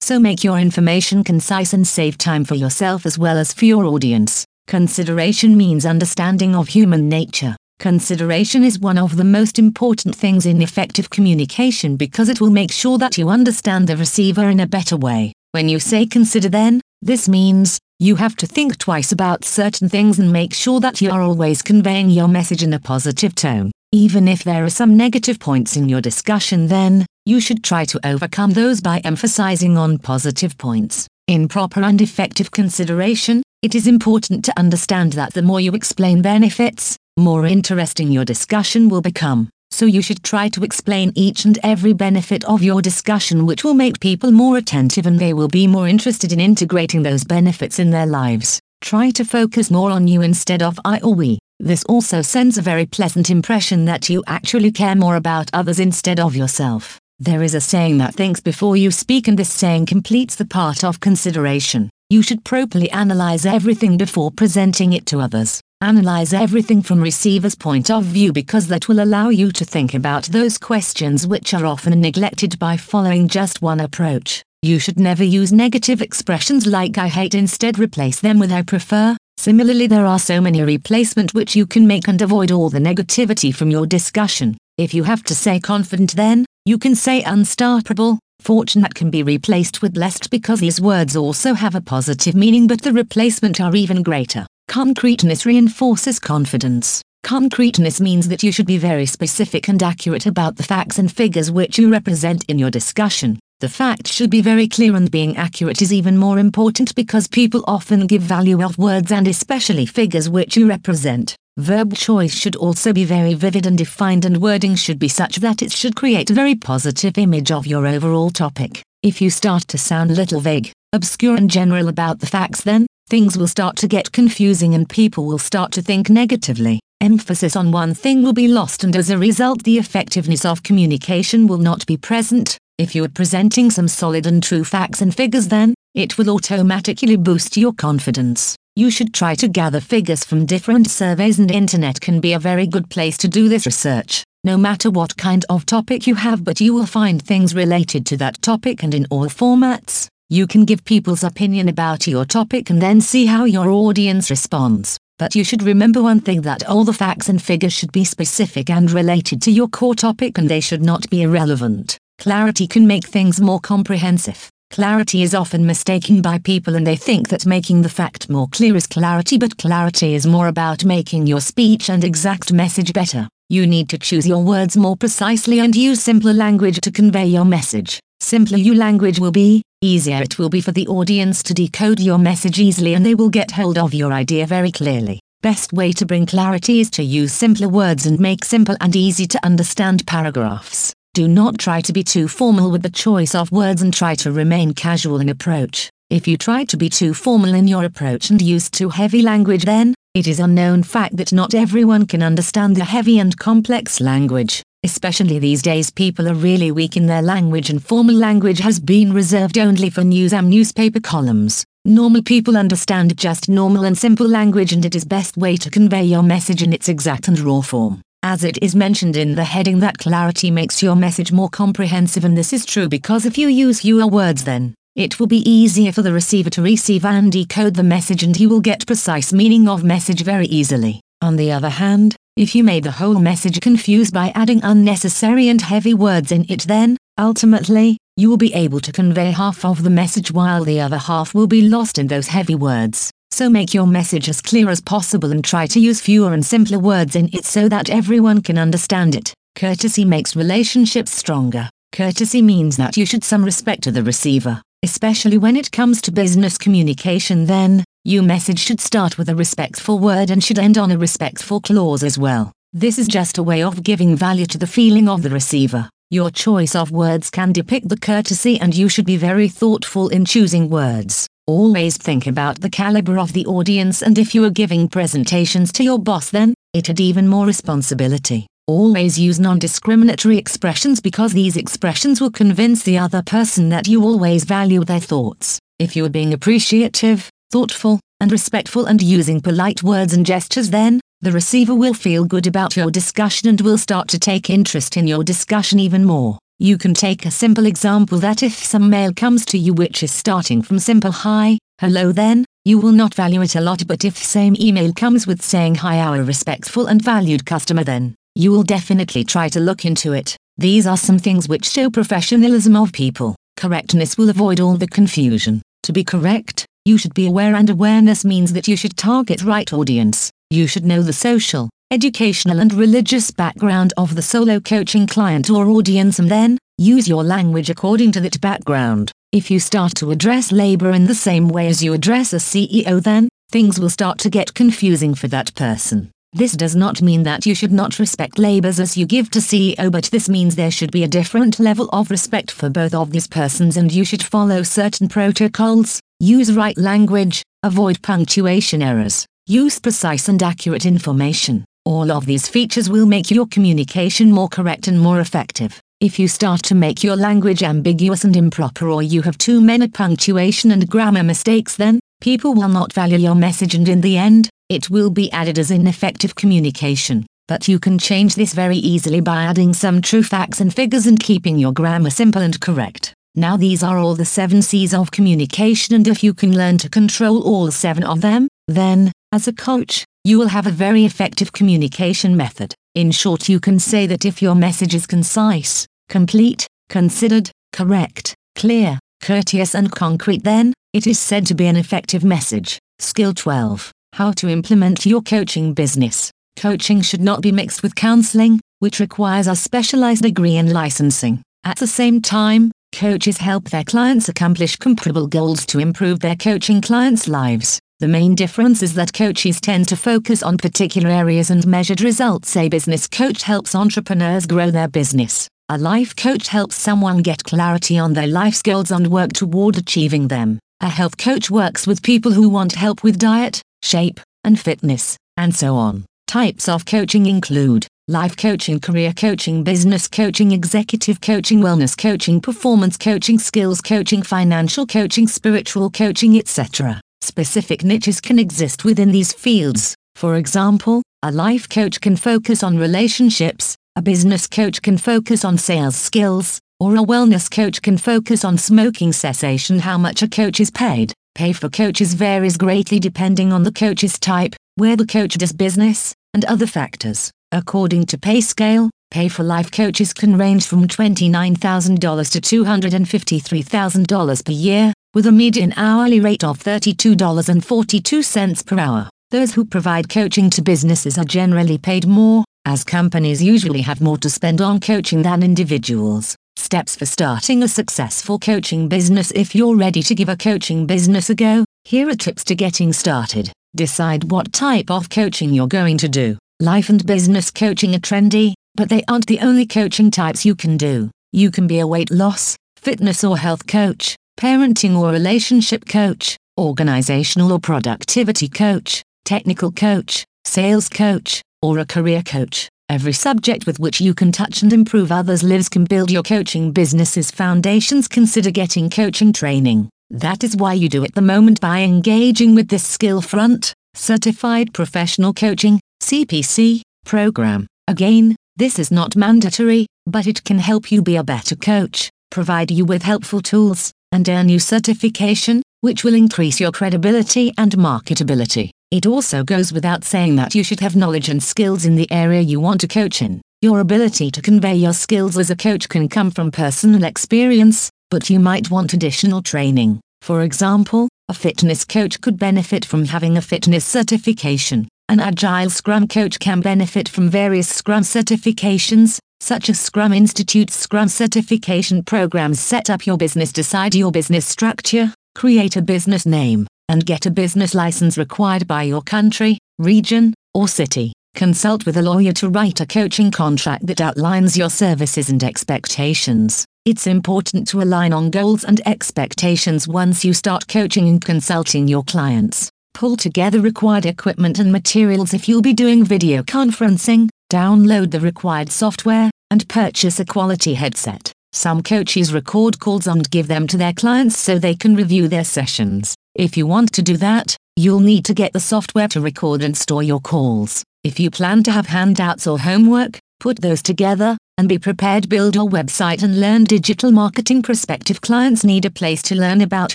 So make your information concise and save time for yourself as well as for your audience. Consideration means understanding of human nature. Consideration is one of the most important things in effective communication because it will make sure that you understand the receiver in a better way. When you say consider, then, this means you have to think twice about certain things and make sure that you are always conveying your message in a positive tone. Even if there are some negative points in your discussion, then you should try to overcome those by emphasizing on positive points. In proper and effective consideration, it is important to understand that the more you explain benefits, more interesting your discussion will become. So you should try to explain each and every benefit of your discussion which will make people more attentive and they will be more interested in integrating those benefits in their lives. Try to focus more on you instead of I or we. This also sends a very pleasant impression that you actually care more about others instead of yourself. There is a saying that thinks before you speak and this saying completes the part of consideration. You should properly analyze everything before presenting it to others. Analyze everything from receiver's point of view because that will allow you to think about those questions which are often neglected by following just one approach. You should never use negative expressions like I hate instead replace them with I prefer. Similarly there are so many replacement which you can make and avoid all the negativity from your discussion. If you have to say confident then, you can say unstoppable. Fortunate can be replaced with blessed because these words also have a positive meaning but the replacement are even greater. Concreteness reinforces confidence. Concreteness means that you should be very specific and accurate about the facts and figures which you represent in your discussion. The facts should be very clear and being accurate is even more important because people often give value of words and especially figures which you represent. Verb choice should also be very vivid and defined and wording should be such that it should create a very positive image of your overall topic. If you start to sound little vague, obscure and general about the facts then, things will start to get confusing and people will start to think negatively. Emphasis on one thing will be lost and as a result the effectiveness of communication will not be present. If you are presenting some solid and true facts and figures then, it will automatically boost your confidence. You should try to gather figures from different surveys and internet can be a very good place to do this research. No matter what kind of topic you have but you will find things related to that topic and in all formats. You can give people's opinion about your topic and then see how your audience responds. But you should remember one thing that all the facts and figures should be specific and related to your core topic and they should not be irrelevant. Clarity can make things more comprehensive. Clarity is often mistaken by people and they think that making the fact more clear is clarity, but clarity is more about making your speech and exact message better. You need to choose your words more precisely and use simpler language to convey your message. Simpler your language will be, easier it will be for the audience to decode your message easily and they will get hold of your idea very clearly. Best way to bring clarity is to use simpler words and make simple and easy to understand paragraphs. Do not try to be too formal with the choice of words and try to remain casual in approach. If you try to be too formal in your approach and use too heavy language then, it is a known fact that not everyone can understand the heavy and complex language. Especially these days people are really weak in their language and formal language has been reserved only for news and newspaper columns. Normal people understand just normal and simple language and it is best way to convey your message in its exact and raw form. As it is mentioned in the heading that clarity makes your message more comprehensive and this is true because if you use fewer words then, it will be easier for the receiver to receive and decode the message and he will get precise meaning of message very easily. On the other hand, if you made the whole message confused by adding unnecessary and heavy words in it then, ultimately, you will be able to convey half of the message while the other half will be lost in those heavy words. So make your message as clear as possible and try to use fewer and simpler words in it so that everyone can understand it. Courtesy makes relationships stronger. Courtesy means that you should some respect to the receiver, especially when it comes to business communication then, your message should start with a respectful word and should end on a respectful clause as well. This is just a way of giving value to the feeling of the receiver. Your choice of words can depict the courtesy and you should be very thoughtful in choosing words. Always think about the caliber of the audience and if you are giving presentations to your boss then, it had even more responsibility. Always use non discriminatory expressions because these expressions will convince the other person that you always value their thoughts. If you are being appreciative, thoughtful, and respectful and using polite words and gestures, then the receiver will feel good about your discussion and will start to take interest in your discussion even more. You can take a simple example that if some mail comes to you which is starting from simple hi, hello, then you will not value it a lot, but if same email comes with saying hi, our respectful and valued customer, then you will definitely try to look into it. These are some things which show professionalism of people. Correctness will avoid all the confusion. To be correct, you should be aware and awareness means that you should target right audience. You should know the social, educational and religious background of the solo coaching client or audience and then use your language according to that background. If you start to address labor in the same way as you address a CEO then things will start to get confusing for that person. This does not mean that you should not respect labors as you give to CEO but this means there should be a different level of respect for both of these persons and you should follow certain protocols, use right language, avoid punctuation errors, use precise and accurate information. All of these features will make your communication more correct and more effective. If you start to make your language ambiguous and improper or you have too many punctuation and grammar mistakes then, people will not value your message and in the end, it will be added as ineffective communication, but you can change this very easily by adding some true facts and figures and keeping your grammar simple and correct. Now these are all the seven C's of communication and if you can learn to control all seven of them, then, as a coach, you will have a very effective communication method. In short you can say that if your message is concise, complete, considered, correct, clear, courteous and concrete then, it is said to be an effective message. Skill 12. How to implement your coaching business. Coaching should not be mixed with counseling, which requires a specialized degree in licensing. At the same time, coaches help their clients accomplish comparable goals to improve their coaching clients' lives. The main difference is that coaches tend to focus on particular areas and measured results. A business coach helps entrepreneurs grow their business. A life coach helps someone get clarity on their life's goals and work toward achieving them. A health coach works with people who want help with diet, shape, and fitness, and so on. Types of coaching include life coaching, career coaching, business coaching, executive coaching, wellness coaching, performance coaching, skills coaching, financial coaching, spiritual coaching, etc. Specific niches can exist within these fields. For example, a life coach can focus on relationships, a business coach can focus on sales skills, or a wellness coach can focus on smoking cessation. How much a coach is paid Pay for coaches varies greatly depending on the coach's type, where the coach does business, and other factors. According to pay scale, pay for life coaches can range from $29,000 to $253,000 per year, with a median hourly rate of $32.42 per hour. Those who provide coaching to businesses are generally paid more, as companies usually have more to spend on coaching than individuals. Steps for starting a successful coaching business If you're ready to give a coaching business a go, here are tips to getting started. Decide what type of coaching you're going to do. Life and business coaching are trendy, but they aren't the only coaching types you can do. You can be a weight loss, fitness or health coach, parenting or relationship coach, organizational or productivity coach, technical coach, sales coach, or a career coach. Every subject with which you can touch and improve others' lives can build your coaching business's foundations. Consider getting coaching training. That is why you do it the moment by engaging with this Skillfront, Certified Professional Coaching, CPC, program. Again, this is not mandatory, but it can help you be a better coach, provide you with helpful tools, and earn you certification, which will increase your credibility and marketability. It also goes without saying that you should have knowledge and skills in the area you want to coach in. Your ability to convey your skills as a coach can come from personal experience, but you might want additional training. For example, a fitness coach could benefit from having a fitness certification. An agile Scrum coach can benefit from various Scrum certifications, such as Scrum Institute's Scrum certification programs. Set up your business, decide your business structure, create a business name, and get a business license required by your country, region, or city. Consult with a lawyer to write a coaching contract that outlines your services and expectations. It's important to align on goals and expectations once you start coaching and consulting your clients. Pull together required equipment and materials if you'll be doing video conferencing, download the required software, and purchase a quality headset. Some coaches record calls and give them to their clients so they can review their sessions. If you want to do that, you'll need to get the software to record and store your calls. If you plan to have handouts or homework, put those together and be prepared build your website and learn. Digital marketing prospective clients need a place to learn about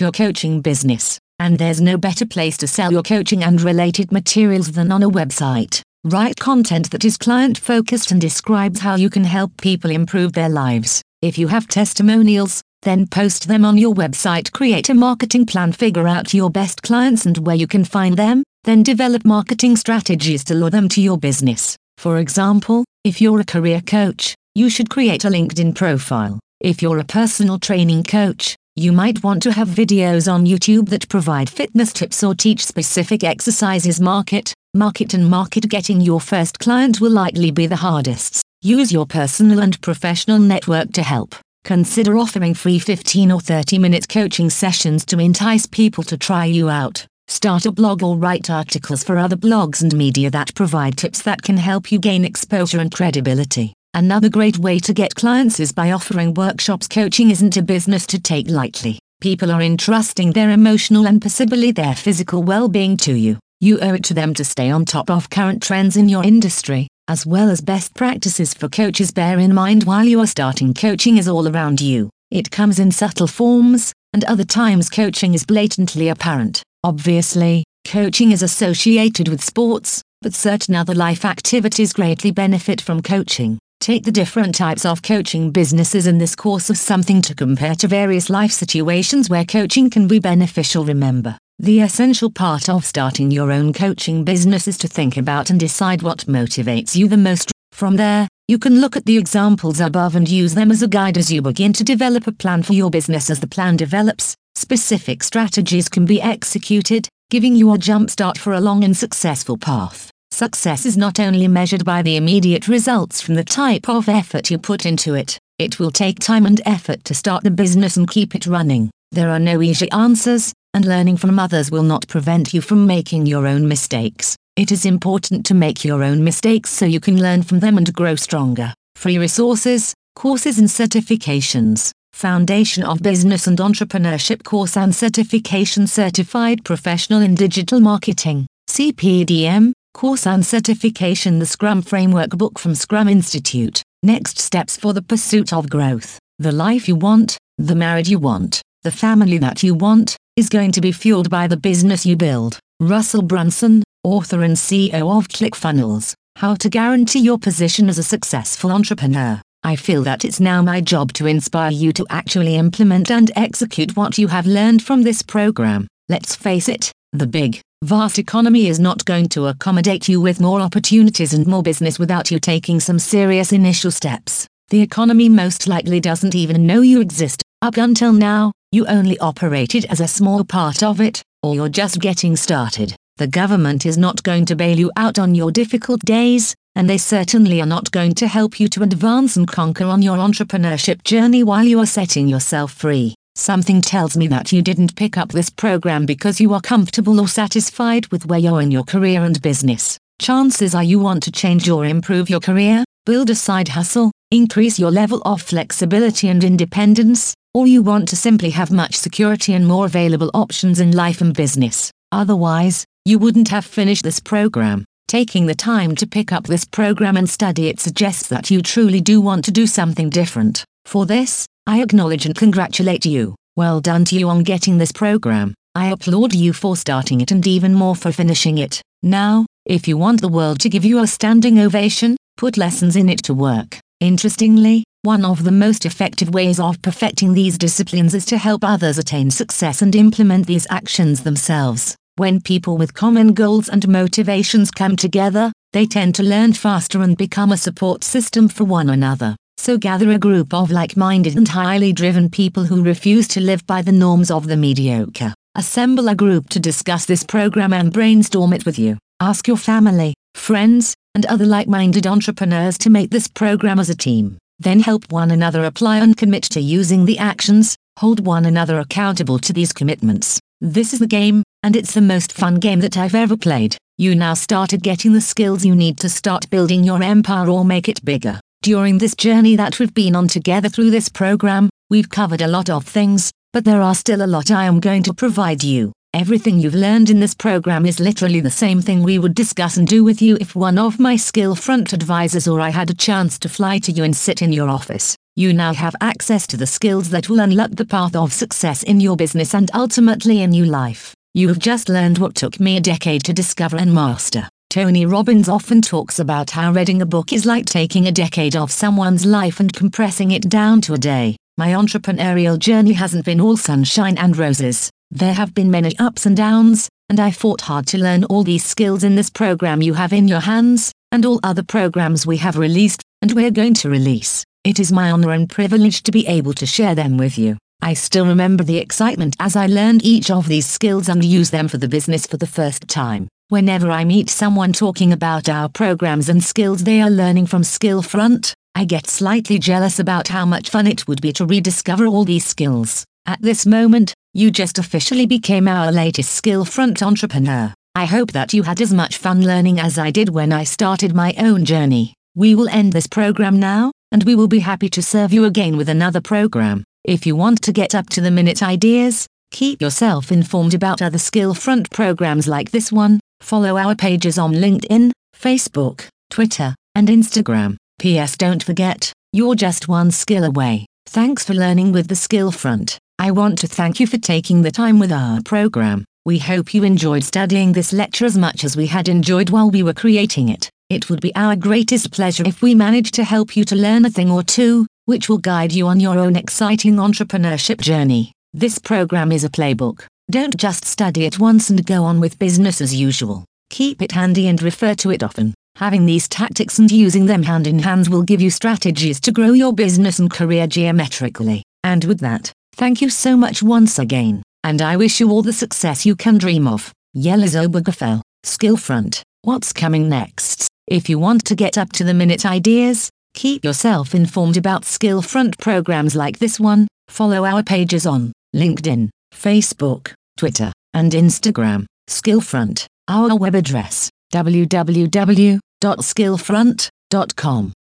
your coaching business and there's no better place to sell your coaching and related materials than on a website. Write content that is client focused and describes how you can help people improve their lives. If you have testimonials then post them on your website create a marketing plan figure out your best clients and where you can find them then develop marketing strategies to lure them to your business for example if you're a career coach you should create a LinkedIn profile. If you're a personal training coach, you might want to have videos on YouTube that provide fitness tips or teach specific exercises. Market, market, and market. Getting your first client will likely be the hardest. Use your personal and professional network to help. Consider offering free 15 or 30 minute coaching sessions to entice people to try you out. Start a blog or write articles for other blogs and media that provide tips that can help you gain exposure and credibility. Another great way to get clients is by offering workshops. Coaching isn't a business to take lightly. People are entrusting their emotional and possibly their physical well being to you. You owe it to them to stay on top of current trends in your industry, as well as best practices for coaches. Bear in mind while you are starting, coaching is all around you. It comes in subtle forms, and other times coaching is blatantly apparent. Obviously, coaching is associated with sports, but certain other life activities greatly benefit from coaching. Take the different types of coaching businesses in this course as something to compare to various life situations where coaching can be beneficial. Remember, the essential part of starting your own coaching business is to think about and decide what motivates you the most. From there, you can look at the examples above and use them as a guide as you begin to develop a plan for your business. As the plan develops, specific strategies can be executed, giving you a jump start for a long and successful path. Success is not only measured by the immediate results from the type of effort you put into it, it will take time and effort to start the business and keep it running. There are no easy answers, and learning from others will not prevent you from making your own mistakes. It is important to make your own mistakes so you can learn from them and grow stronger. Free resources, courses and certifications. Foundation of Business and Entrepreneurship course and certification certified professional in digital marketing. CPDM, Course and Certification The Scrum Framework book from Scrum Institute. Next steps for the pursuit of growth. The life you want, the marriage you want, the family that you want, is going to be fueled by the business you build. Russell Brunson, author and CEO of ClickFunnels. How to guarantee your position as a successful entrepreneur. I feel that it's now my job to inspire you to actually implement and execute what you have learned from this program. Let's face it, the big, vast economy is not going to accommodate you with more opportunities and more business without you taking some serious initial steps. The economy most likely doesn't even know you exist. Up until now, you only operated as a small part of it, or you're just getting started. The government is not going to bail you out on your difficult days, and they certainly are not going to help you to advance and conquer on your entrepreneurship journey while you are setting yourself free. Something tells me that you didn't pick up this program because you are comfortable or satisfied with where you're in your career and business. Chances are you want to change or improve your career, build a side hustle, increase your level of flexibility and independence, or you want to simply have much security and more available options in life and business. Otherwise, you wouldn't have finished this program. Taking the time to pick up this program and study it suggests that you truly do want to do something different. For this, I acknowledge and congratulate you. Well done to you on getting this program. I applaud you for starting it and even more for finishing it. Now, if you want the world to give you a standing ovation, put lessons in it to work. Interestingly, one of the most effective ways of perfecting these disciplines is to help others attain success and implement these actions themselves. When people with common goals and motivations come together, they tend to learn faster and become a support system for one another. So gather a group of like-minded and highly driven people who refuse to live by the norms of the mediocre. Assemble a group to discuss this program and brainstorm it with you. Ask your family, friends, and other like-minded entrepreneurs to make this program as a team. Then help one another apply and commit to using the actions, hold one another accountable to these commitments. This is the game, and it's the most fun game that I've ever played. You now started getting the skills you need to start building your empire or make it bigger. During this journey that we've been on together through this program, we've covered a lot of things, but there are still a lot I am going to provide you. Everything you've learned in this program is literally the same thing we would discuss and do with you if one of my Skillfront advisors or I had a chance to fly to you and sit in your office. You now have access to the skills that will unlock the path of success in your business and ultimately in your life. You have just learned what took me a decade to discover and master. Tony Robbins often talks about how reading a book is like taking a decade of someone's life and compressing it down to a day. My entrepreneurial journey hasn't been all sunshine and roses. There have been many ups and downs, and I fought hard to learn all these skills in this program you have in your hands, and all other programs we have released, and we're going to release. It is my honor and privilege to be able to share them with you. I still remember the excitement as I learned each of these skills and used them for the business for the first time. Whenever I meet someone talking about our programs and skills they are learning from Skillfront, I get slightly jealous about how much fun it would be to rediscover all these skills. At this moment, you just officially became our latest Skillfront entrepreneur. I hope that you had as much fun learning as I did when I started my own journey. We will end this program now, and we will be happy to serve you again with another program. If you want to get up to the minute ideas, keep yourself informed about other Skillfront programs like this one, follow our pages on LinkedIn, Facebook, Twitter, and Instagram. P.S. Don't forget, you're just one skill away. Thanks for learning with the Skillfront. I want to thank you for taking the time with our program. We hope you enjoyed studying this lecture as much as we had enjoyed while we were creating it. It would be our greatest pleasure if we managed to help you to learn a thing or two, which will guide you on your own exciting entrepreneurship journey. This program is a playbook. Don't just study it once and go on with business as usual. Keep it handy and refer to it often. Having these tactics and using them hand in hand will give you strategies to grow your business and career geometrically. And with that, Thank you so much once again, and I wish you all the success you can dream of. Yeliz Obergefell, Skillfront, what's coming next? If you want to get up to the minute ideas, keep yourself informed about Skillfront programs like this one, follow our pages on LinkedIn, Facebook, Twitter, and Instagram. Skillfront, our web address, www.skillfront.com.